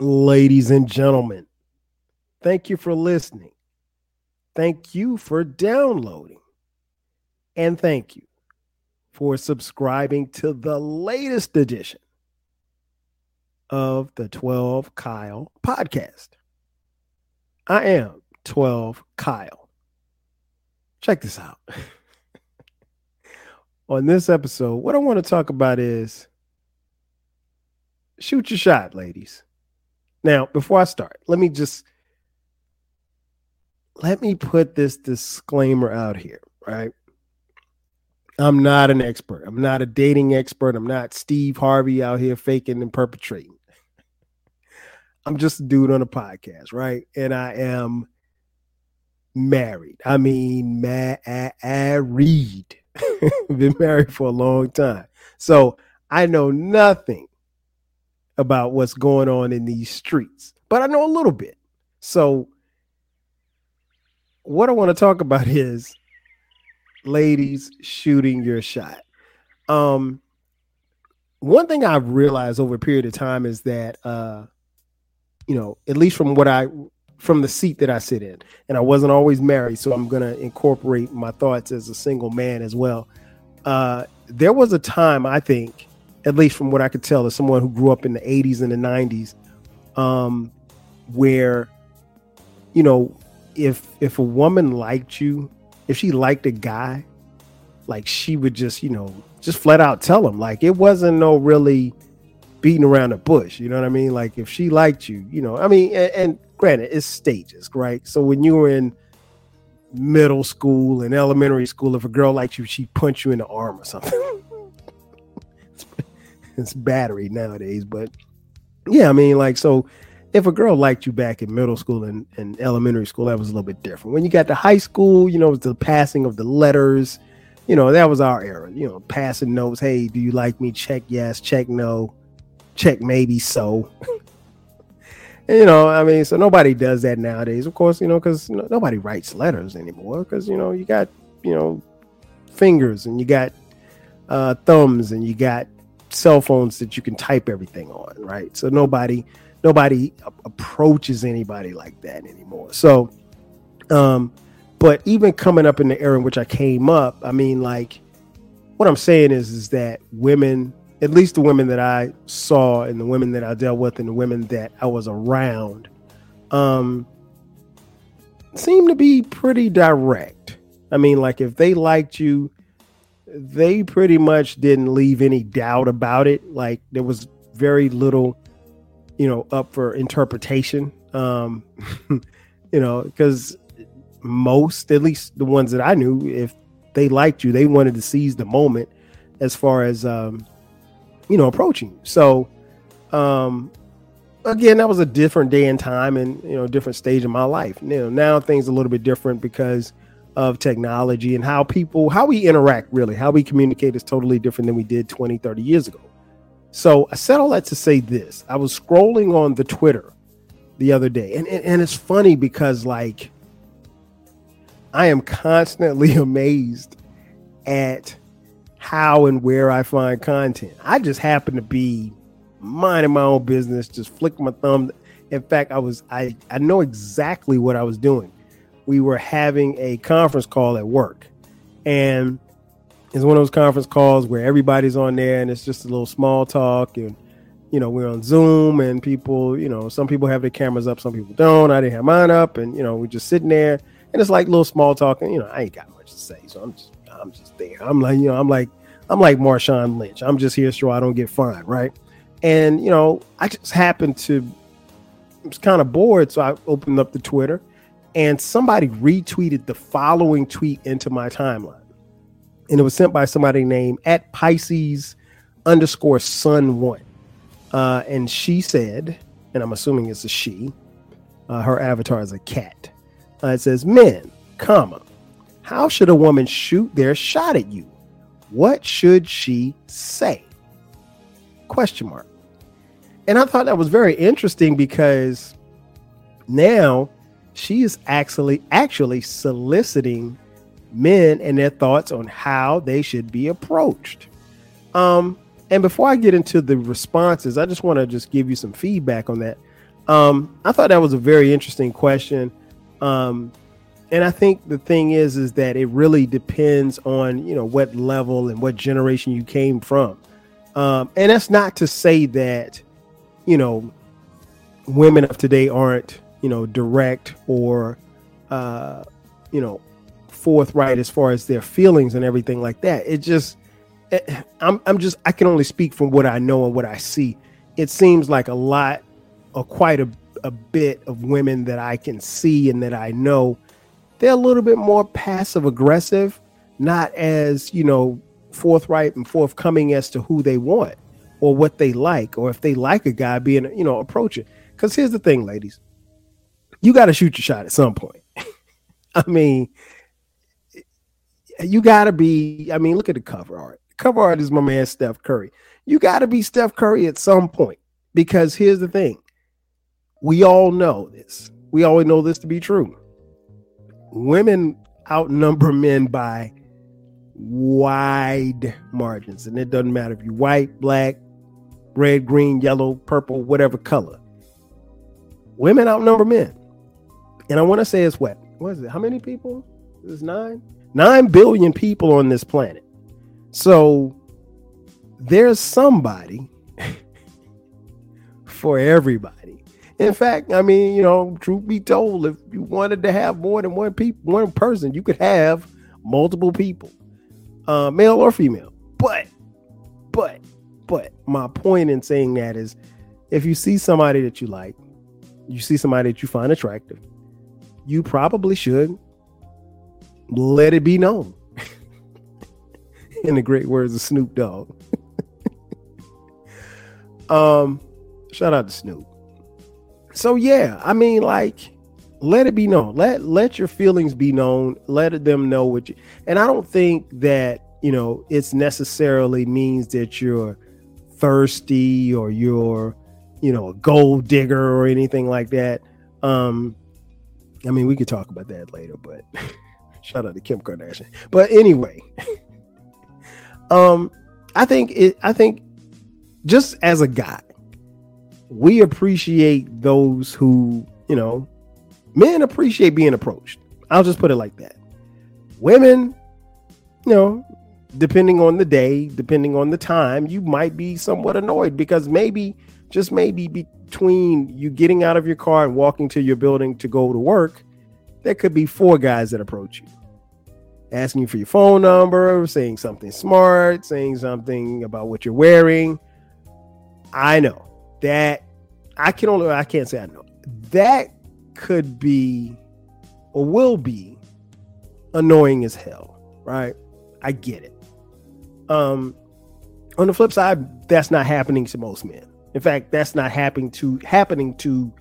Ladies and gentlemen, thank you for listening. Thank you for downloading. And thank you for subscribing to the latest edition of the 12 Kyle podcast. I am 12 Kyle. Check this out. On this episode, what I want to talk about is shoot your shot, ladies. Now, before I start, let me just let me put this disclaimer out here, right? I'm not an expert. I'm not a dating expert. I'm not Steve Harvey out here faking and perpetrating. I'm just a dude on a podcast, right? And I am married. I mean, married. Been married for a long time. So I know nothing about what's going on in these streets, but I know a little bit. So, what I want to talk about is ladies shooting your shot. Um, one thing I've realized over a period of time is that, uh, you know, at least from what I, from the seat that I sit in, and I wasn't always married, so I'm to incorporate my thoughts as a single man as well. Uh, there was a time I think at least from what I could tell, as someone who grew up in the 80s and the 90s, um, where, you know, if if a woman liked you, if she liked a guy, like she would just, you know, just flat out tell him. Like it wasn't no really beating around the bush. You know what I mean? Like if she liked you, you know, I mean, and, and granted, it's stages, right? So when you were in middle school and elementary school, if a girl liked you, she'd punch you in the arm or something. it's battery nowadays. But yeah, I mean, like, so if a girl liked you back in middle school and, and elementary school, that was a little bit different. When you got to high school, you know, it was the passing of the letters. You know, that was our era. You know, passing notes. Hey, do you like me? Check yes. Check no. Check maybe so. you know, I mean, so nobody does that nowadays, of course. You know, because nobody writes letters anymore. Because you know, you got you know fingers and you got uh, thumbs and you got cell phones that you can type everything on, right? So nobody nobody approaches anybody like that anymore. So um but even coming up in the era in which I came up, I mean like what I'm saying is is that women, at least the women that I saw and the women that I dealt with and the women that I was around um seem to be pretty direct. I mean like if they liked you they pretty much didn't leave any doubt about it. Like there was very little, you know, up for interpretation. Um, you know, because most, at least the ones that I knew, if they liked you, they wanted to seize the moment as far as um, you know, approaching. So um again, that was a different day and time and you know, different stage of my life. You know, now things a little bit different because of technology and how people how we interact really how we communicate is totally different than we did 20 30 years ago. So i said all that to say this. I was scrolling on the twitter the other day and, and, and it's funny because like i am constantly amazed at how and where i find content. I just happen to be minding my own business just flicking my thumb. In fact i was i i know exactly what i was doing we were having a conference call at work. And it's one of those conference calls where everybody's on there and it's just a little small talk and you know, we're on Zoom and people, you know, some people have their cameras up, some people don't. I didn't have mine up, and you know, we're just sitting there and it's like little small talk, and you know, I ain't got much to say. So I'm just I'm just there. I'm like, you know, I'm like I'm like Marshawn Lynch. I'm just here so I don't get fined, right? And you know, I just happened to was kind of bored, so I opened up the Twitter and somebody retweeted the following tweet into my timeline. And it was sent by somebody named at Pisces underscore sun one. Uh, and she said, and I'm assuming it's a she, uh, her avatar is a cat. Uh, it says, Men, comma, how should a woman shoot their shot at you? What should she say? Question mark. And I thought that was very interesting because now she is actually actually soliciting men and their thoughts on how they should be approached. Um, and before I get into the responses, I just want to just give you some feedback on that. Um, I thought that was a very interesting question. Um, and I think the thing is, is that it really depends on you know what level and what generation you came from. Um, and that's not to say that you know women of today aren't you know direct or uh, you know forthright as far as their feelings and everything like that. It just eh, I'm I'm just I can only speak from what I know and what I see. It seems like a lot or quite a, a bit of women that I can see and that I know they're a little bit more passive aggressive, not as, you know, forthright and forthcoming as to who they want or what they like, or if they like a guy being, you know, approach it. Because here's the thing, ladies, you got to shoot your shot at some point. I mean, you got to be. I mean, look at the cover art. Cover art is my man Steph Curry. You got to be Steph Curry at some point because here's the thing: we all know this. We always know this to be true women outnumber men by wide margins. And it doesn't matter if you're white, black, red, green, yellow, purple, whatever color. Women outnumber men. And I want to say it's what? What is it? How many people? Is nine? Nine billion people on this planet. So there's somebody for everybody. In fact, I mean, you know, truth be told, if you wanted to have more than one people, one person, you could have multiple people, uh, male or female. But, but, but my point in saying that is, if you see somebody that you like, you see somebody that you find attractive, you probably should let it be known. in the great words of Snoop Dogg. um, shout out to Snoop so yeah, I mean, like, let it be known. Let let your feelings be known. Let them know what you. And I don't think that you know it's necessarily means that you're thirsty or you're you know a gold digger or anything like that. Um, I mean, we could talk about that later, but shout out to Kim Kardashian. But anyway, um, I think it. I think just as a guy, we appreciate those who, you know, men appreciate being approached. I'll just put it like that. Women, you know, depending on the day, depending on the time, you might be somewhat annoyed because maybe, just maybe between you getting out of your car and walking to your building to go to work, there could be four guys that approach you asking you for your phone number, saying something smart, saying something about what you're wearing. I know that I can only I can't say I know. That could be or will be annoying as hell, right? I get it. Um on the flip side, that's not happening to most men. In fact, that's not happening to happening to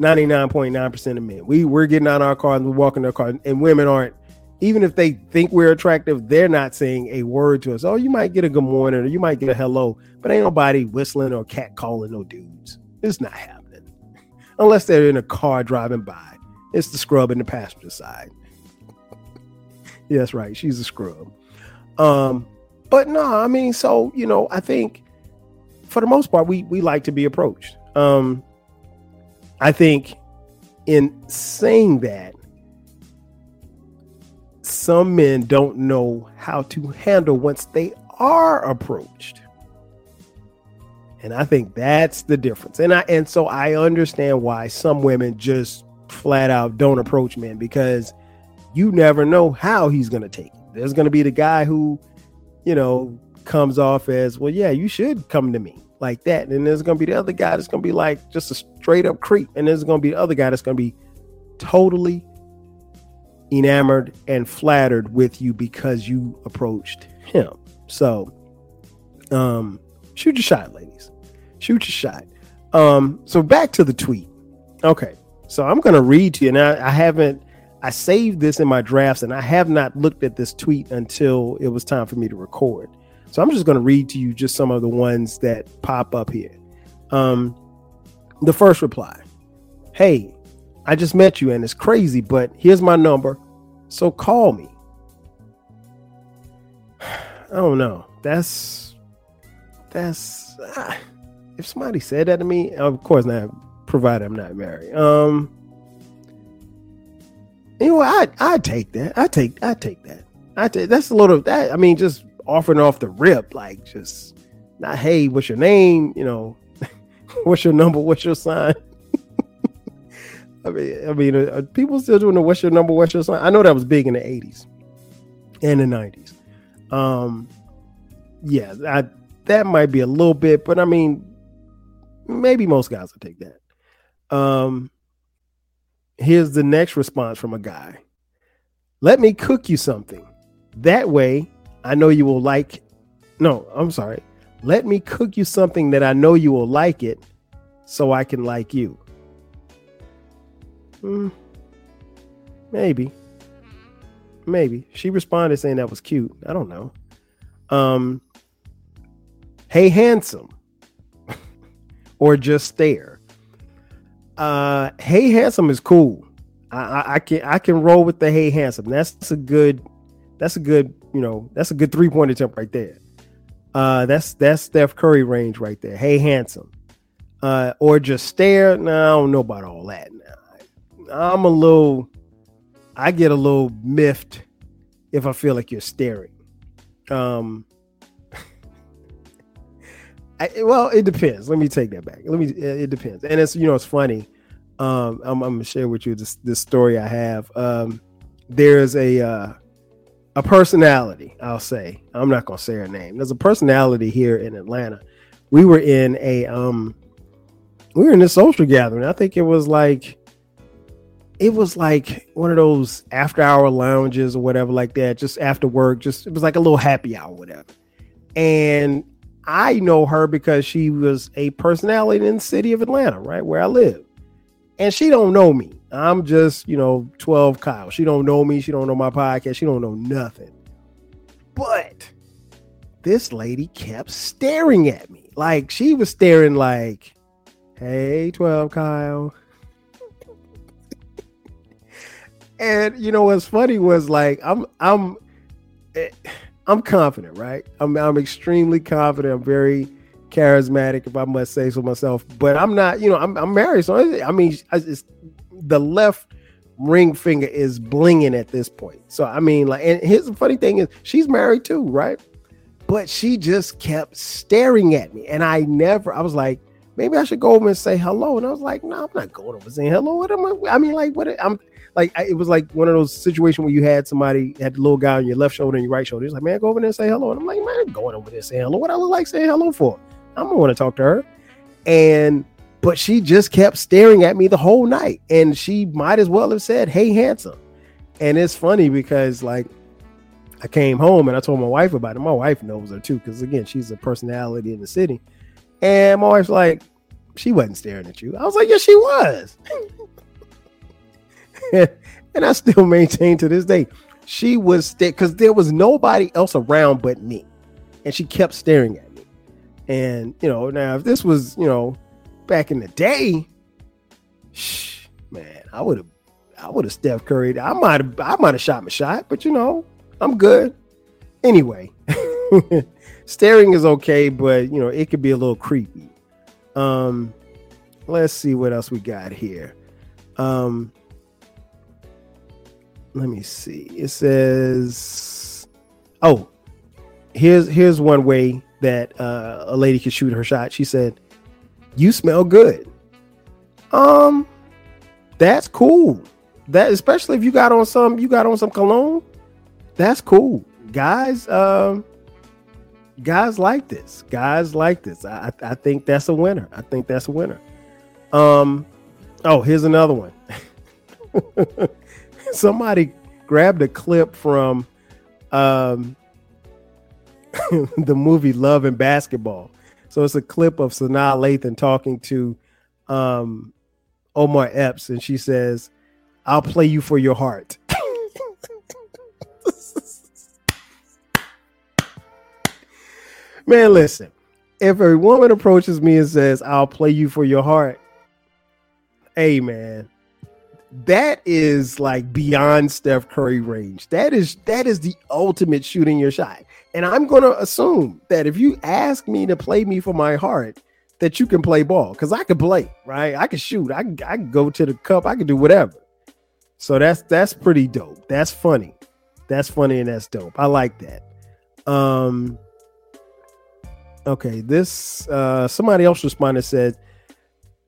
99.9% of men. We we're getting out of our car and we're walking our car and women aren't even if they think we're attractive, they're not saying a word to us. Oh, you might get a good morning or you might get a hello, but ain't nobody whistling or cat calling no dudes. It's not happening unless they're in a car driving by. It's the scrub in the passenger side. yeah, that's right. She's a scrub. Um, but no, I mean, so you know, I think for the most part, we we like to be approached. Um, I think in saying that, some men don't know how to handle once they are approached. And I think that's the difference. And I and so I understand why some women just flat out don't approach men because you never know how he's going to take it. There's going to be the guy who, you know, comes off as, well, yeah, you should come to me like that. And there's going to be the other guy that's going to be like just a straight up creep. And there's going to be the other guy that's going to be totally enamored and flattered with you because you approached him. So, um, shoot your shot, ladies. Shoot your shot. Um, so back to the tweet. Okay, so I'm gonna read to you, I, I haven't. I saved this in my drafts, and I have not looked at this tweet until it was time for me to record. So I'm just gonna read to you just some of the ones that pop up here. Um, the first reply: Hey, I just met you, and it's crazy, but here's my number, so call me. I don't know. That's that's ah, if somebody said that to me, of course not, provided I'm not married. Um, know, I I take that. I take I take that. I take that's a little of that. I mean, just offering off the rip, like just not. Hey, what's your name? You know, what's your number? What's your sign? I mean, I mean, are people still doing the what's your number? What's your sign? I know that was big in the '80s and the '90s. Um, yeah, I, that might be a little bit, but I mean, maybe most guys will take that. Um, here's the next response from a guy. Let me cook you something. That way, I know you will like. No, I'm sorry. Let me cook you something that I know you will like it, so I can like you. Hmm. maybe. Maybe she responded saying that was cute. I don't know. Um, hey, handsome, or just stare. Uh, hey, handsome is cool. I, I, I can I can roll with the hey, handsome. That's a good. That's a good. You know, that's a good three point attempt right there. Uh, that's that's Steph Curry range right there. Hey, handsome. Uh, or just stare. No, I don't know about all that. Now, I'm a little. I get a little miffed if I feel like you're staring. Um, I, well, it depends. Let me take that back. Let me. It depends, and it's you know it's funny. Um, I'm, I'm gonna share with you this this story I have. Um, there's a uh, a personality. I'll say I'm not gonna say her name. There's a personality here in Atlanta. We were in a um, we were in a social gathering. I think it was like it was like one of those after hour lounges or whatever like that just after work just it was like a little happy hour whatever and i know her because she was a personality in the city of atlanta right where i live and she don't know me i'm just you know 12 kyle she don't know me she don't know my podcast she don't know nothing but this lady kept staring at me like she was staring like hey 12 kyle and you know what's funny was like I'm I'm eh, I'm confident, right? I'm I'm extremely confident. I'm very charismatic, if I must say so myself. But I'm not, you know, I'm I'm married, so I mean, I it's, the left ring finger is blinging at this point. So I mean, like, and here's the funny thing is she's married too, right? But she just kept staring at me, and I never. I was like, maybe I should go over and say hello, and I was like, no, I'm not going over and saying hello. What am I? I mean, like, what? I'm like it was like one of those situations where you had somebody had the little guy on your left shoulder and your right shoulder. He's like, man, go over there and say hello. And I'm like, man, I'm going over there saying hello. What I look like saying hello for? I'm gonna want to talk to her. And but she just kept staring at me the whole night. And she might as well have said, Hey, handsome. And it's funny because like I came home and I told my wife about it. My wife knows her too, because again, she's a personality in the city. And my wife's like, she wasn't staring at you. I was like, yeah, she was. and I still maintain to this day, she was because there was nobody else around but me, and she kept staring at me. And you know, now if this was you know back in the day, shh, man, I would have, I would have Steph Curry. I might have, I might have shot my shot, but you know, I'm good. Anyway, staring is okay, but you know, it could be a little creepy. Um, let's see what else we got here. Um, let me see. It says, "Oh, here's here's one way that uh, a lady could shoot her shot." She said, "You smell good." Um, that's cool. That especially if you got on some you got on some cologne, that's cool. Guys, um, guys like this. Guys like this. I I think that's a winner. I think that's a winner. Um, oh, here's another one. somebody grabbed a clip from um, the movie Love and Basketball. So it's a clip of Sanaa Lathan talking to um, Omar Epps, and she says, "I'll play you for your heart." Man, listen. If a woman approaches me and says, "I'll play you for your heart," hey man, that is like beyond Steph Curry range. That is that is the ultimate shooting your shot. And I'm gonna assume that if you ask me to play me for my heart, that you can play ball because I can play, right? I can shoot, I can, I can go to the cup, I can do whatever. So that's that's pretty dope. That's funny. That's funny and that's dope. I like that. Um okay, this uh somebody else responded said,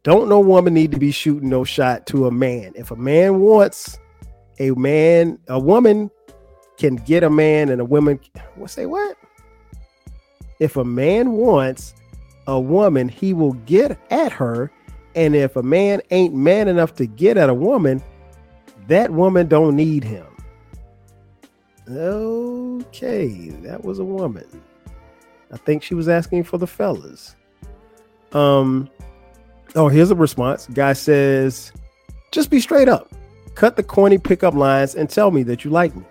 Don't no woman need to be shooting no shot to a man. If a man wants a man, a woman can get a man and a woman what say what? If a man wants a woman, he will get at her. And if a man ain't man enough to get at a woman, that woman don't need him. Okay, that was a woman. I think she was asking for the fellas. Um oh, here's a response. Guy says, just be straight up. Cut the corny pickup lines and tell me that you like me.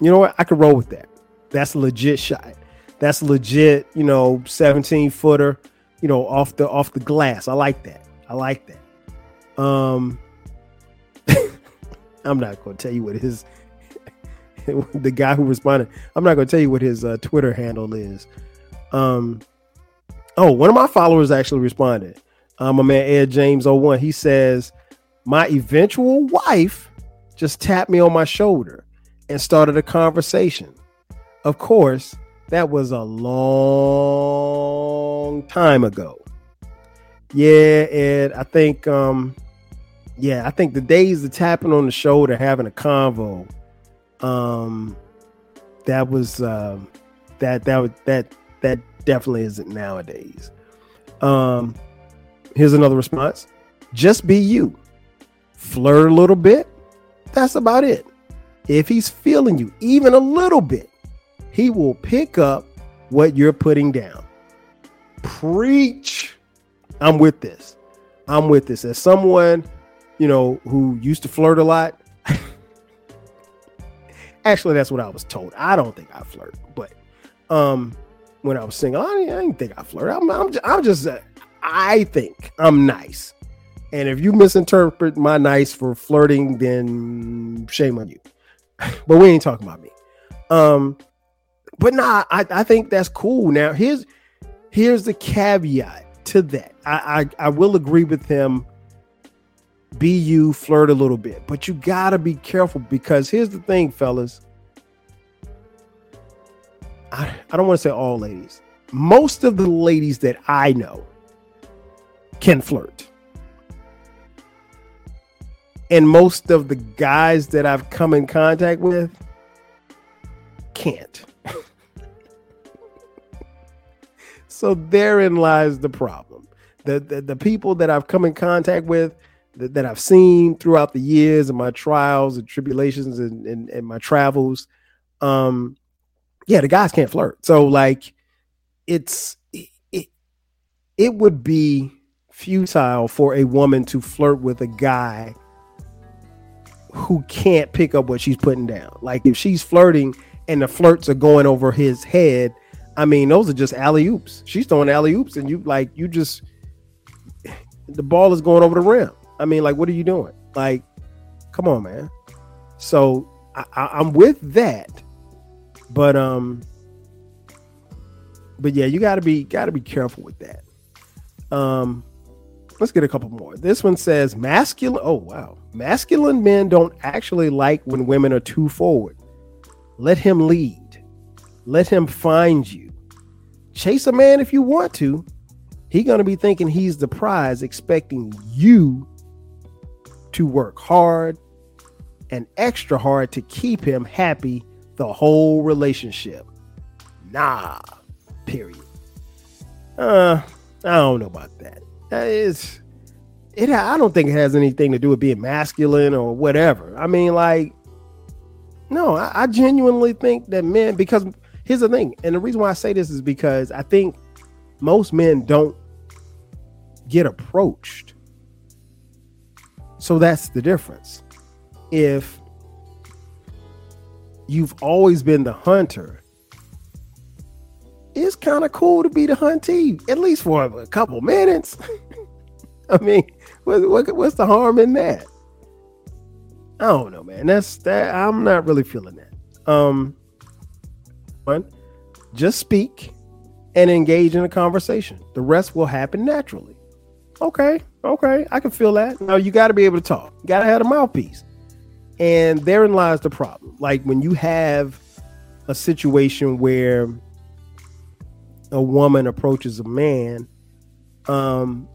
You know what? I could roll with that. That's a legit shot. That's legit, you know, 17 footer, you know, off the off the glass. I like that. I like that. Um I'm not to tell you what his the guy who responded. I'm not to tell you what his uh, Twitter handle is. Um, oh, one of my followers actually responded. Um, my man Ed James 01. He says, "My eventual wife just tapped me on my shoulder and started a conversation. Of course, that was a long time ago. Yeah, Ed. I think um, yeah, I think the days of tapping on the shoulder, having a convo, um, that was um, that that was that that definitely isn't nowadays. Um, here's another response: just be you, flirt a little bit. That's about it. If he's feeling you even a little bit, he will pick up what you're putting down. Preach. I'm with this. I'm with this. As someone you know, who used to flirt a lot. Actually, that's what I was told. I don't think I flirt, but um, when I was single, I didn't, I didn't think I flirt. I'm, I'm, just, I'm just uh, I think I'm nice. And if you misinterpret my nice for flirting, then shame on you. but we ain't talking about me. Um, but nah, I, I think that's cool. Now here's here's the caveat to that. I, I, I will agree with him be you, flirt a little bit, but you gotta be careful because here's the thing, fellas. I, I don't want to say all ladies. Most of the ladies that I know can flirt. And most of the guys that I've come in contact with can't. so therein lies the problem. The, the, the people that I've come in contact with that, that I've seen throughout the years and my trials and tribulations and, and, and my travels. Um, yeah, the guys can't flirt. So like it's it, it would be futile for a woman to flirt with a guy who can't pick up what she's putting down. Like if she's flirting and the flirts are going over his head, I mean, those are just alley oops. She's throwing alley oops, and you like you just the ball is going over the rim. I mean, like, what are you doing? Like, come on, man. So I, I, I'm with that, but um, but yeah, you gotta be gotta be careful with that. Um, let's get a couple more. This one says masculine. Oh wow, masculine men don't actually like when women are too forward. Let him lead. Let him find you. Chase a man if you want to. He gonna be thinking he's the prize, expecting you to work hard and extra hard to keep him happy the whole relationship. Nah, period. Uh, I don't know about that. That is it I don't think it has anything to do with being masculine or whatever. I mean, like, no, I, I genuinely think that men, because here's the thing, and the reason why I say this is because I think most men don't get approached so that's the difference. If you've always been the hunter, it's kind of cool to be the huntee, at least for a couple minutes. I mean, what, what, what's the harm in that? I don't know, man. That's that. I'm not really feeling that. Um, one, just speak and engage in a conversation. The rest will happen naturally. Okay, okay, I can feel that. Now you got to be able to talk. You got to have a mouthpiece. And therein lies the problem. Like when you have a situation where a woman approaches a man um,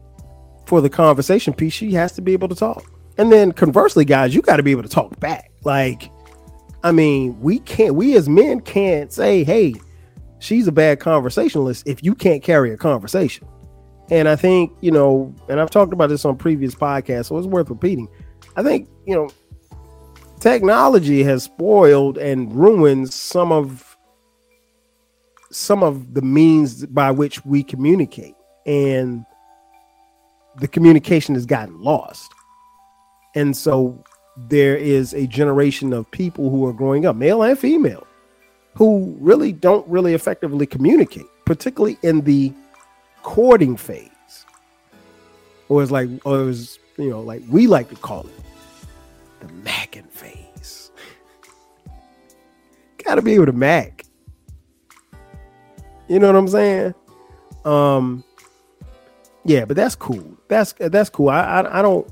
for the conversation piece, she has to be able to talk. And then conversely, guys, you got to be able to talk back. Like, I mean, we can't, we as men can't say, hey, she's a bad conversationalist if you can't carry a conversation. And I think, you know, and I've talked about this on previous podcasts, so it's worth repeating. I think, you know, technology has spoiled and ruined some of some of the means by which we communicate and the communication has gotten lost and so there is a generation of people who are growing up male and female who really don't really effectively communicate particularly in the courting phase or it's like or it's you know like we like to call it the macking phase. Got to be able to mac. You know what I'm saying? Um, yeah, but that's cool. That's that's cool. I, I I, don't.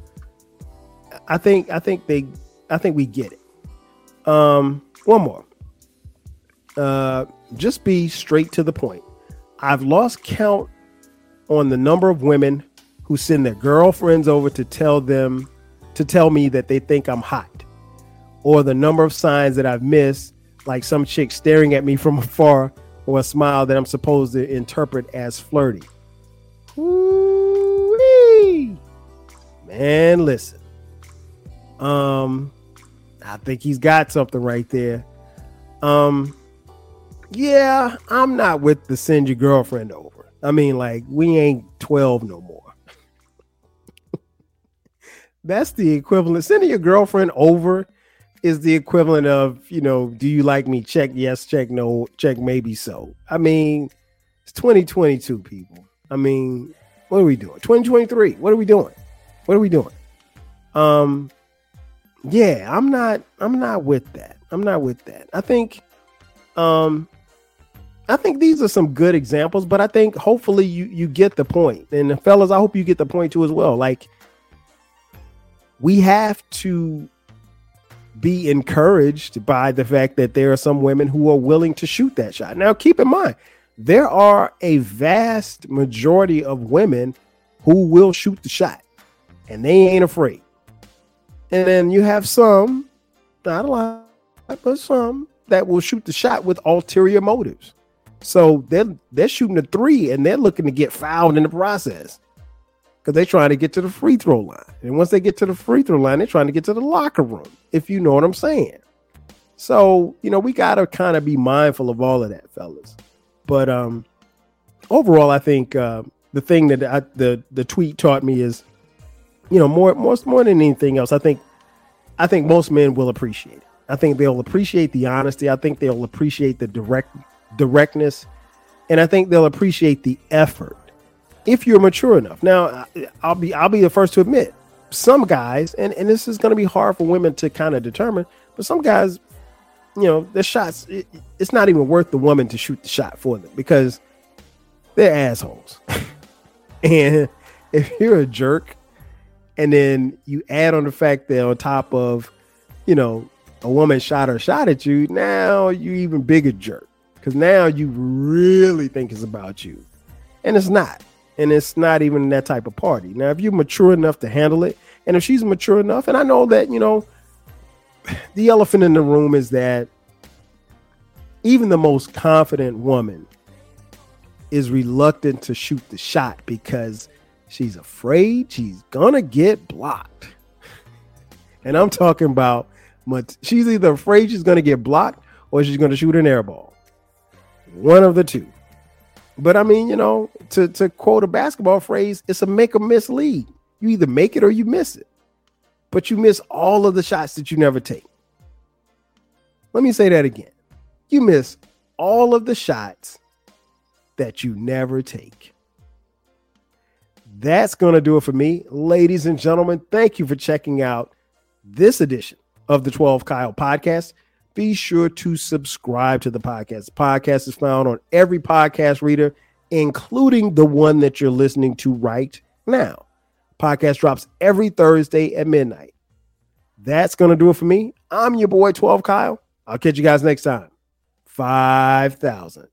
I think I think they I think we get it. Um, one more. Uh, just be straight to the point. I've lost count on the number of women who send their girlfriends over to tell them to tell me that they think I'm hot, or the number of signs that I've missed, like some chick staring at me from afar, or a smile that I'm supposed to interpret as flirty. Ooh-wee. Man, listen. Um, I think he's got something right there. Um, yeah, I'm not with the send your girlfriend over. I mean, like, we ain't 12 no more. That's the equivalent. Sending your girlfriend over is the equivalent of, you know, do you like me? Check yes, check no, check maybe so. I mean, it's 2022, people. I mean, what are we doing? 2023. What are we doing? What are we doing? Um, yeah, I'm not. I'm not with that. I'm not with that. I think, um, I think these are some good examples, but I think hopefully you you get the point. And fellas, I hope you get the point too as well. Like we have to be encouraged by the fact that there are some women who are willing to shoot that shot. Now, keep in mind, there are a vast majority of women who will shoot the shot and they ain't afraid. And then you have some, not a lot, but some that will shoot the shot with ulterior motives. So they're they're shooting a three and they're looking to get fouled in the process because they're trying to get to the free throw line. And once they get to the free throw line, they're trying to get to the locker room, if you know what I'm saying. So, you know, we got to kind of be mindful of all of that, fellas. But um overall, I think uh, the thing that I, the the tweet taught me is, you know, more more more than anything else, I think I think most men will appreciate it. I think they'll appreciate the honesty. I think they'll appreciate the direct directness, and I think they'll appreciate the effort if you're mature enough. Now, I'll be I'll be the first to admit some guys, and and this is going to be hard for women to kind of determine, but some guys, you know, the shots it, it's not even worth the woman to shoot the shot for them because they're assholes. and if you're a jerk, and then you add on the fact that on top of, you know, a woman shot her shot at you, now you even bigger jerk because now you really think it's about you, and it's not and it's not even that type of party. Now, if you're mature enough to handle it, and if she's mature enough, and I know that, you know, the elephant in the room is that even the most confident woman is reluctant to shoot the shot because she's afraid she's gonna get blocked. And I'm talking about she's either afraid she's gonna get blocked or she's gonna shoot an air ball. One of the two. But I mean, you know, to, to quote a basketball phrase, it's a make or miss league. You either make it or you miss it. But you miss all of the shots that you never take. Let me say that again. You miss all of the shots that you never take. That's going to do it for me. Ladies and gentlemen, thank you for checking out this edition of the 12 Kyle podcast be sure to subscribe to the podcast. The podcast is found on every podcast reader including the one that you're listening to right now. Podcast drops every Thursday at midnight. That's going to do it for me. I'm your boy, 12 Kyle. I'll catch you guys next time. 5,000.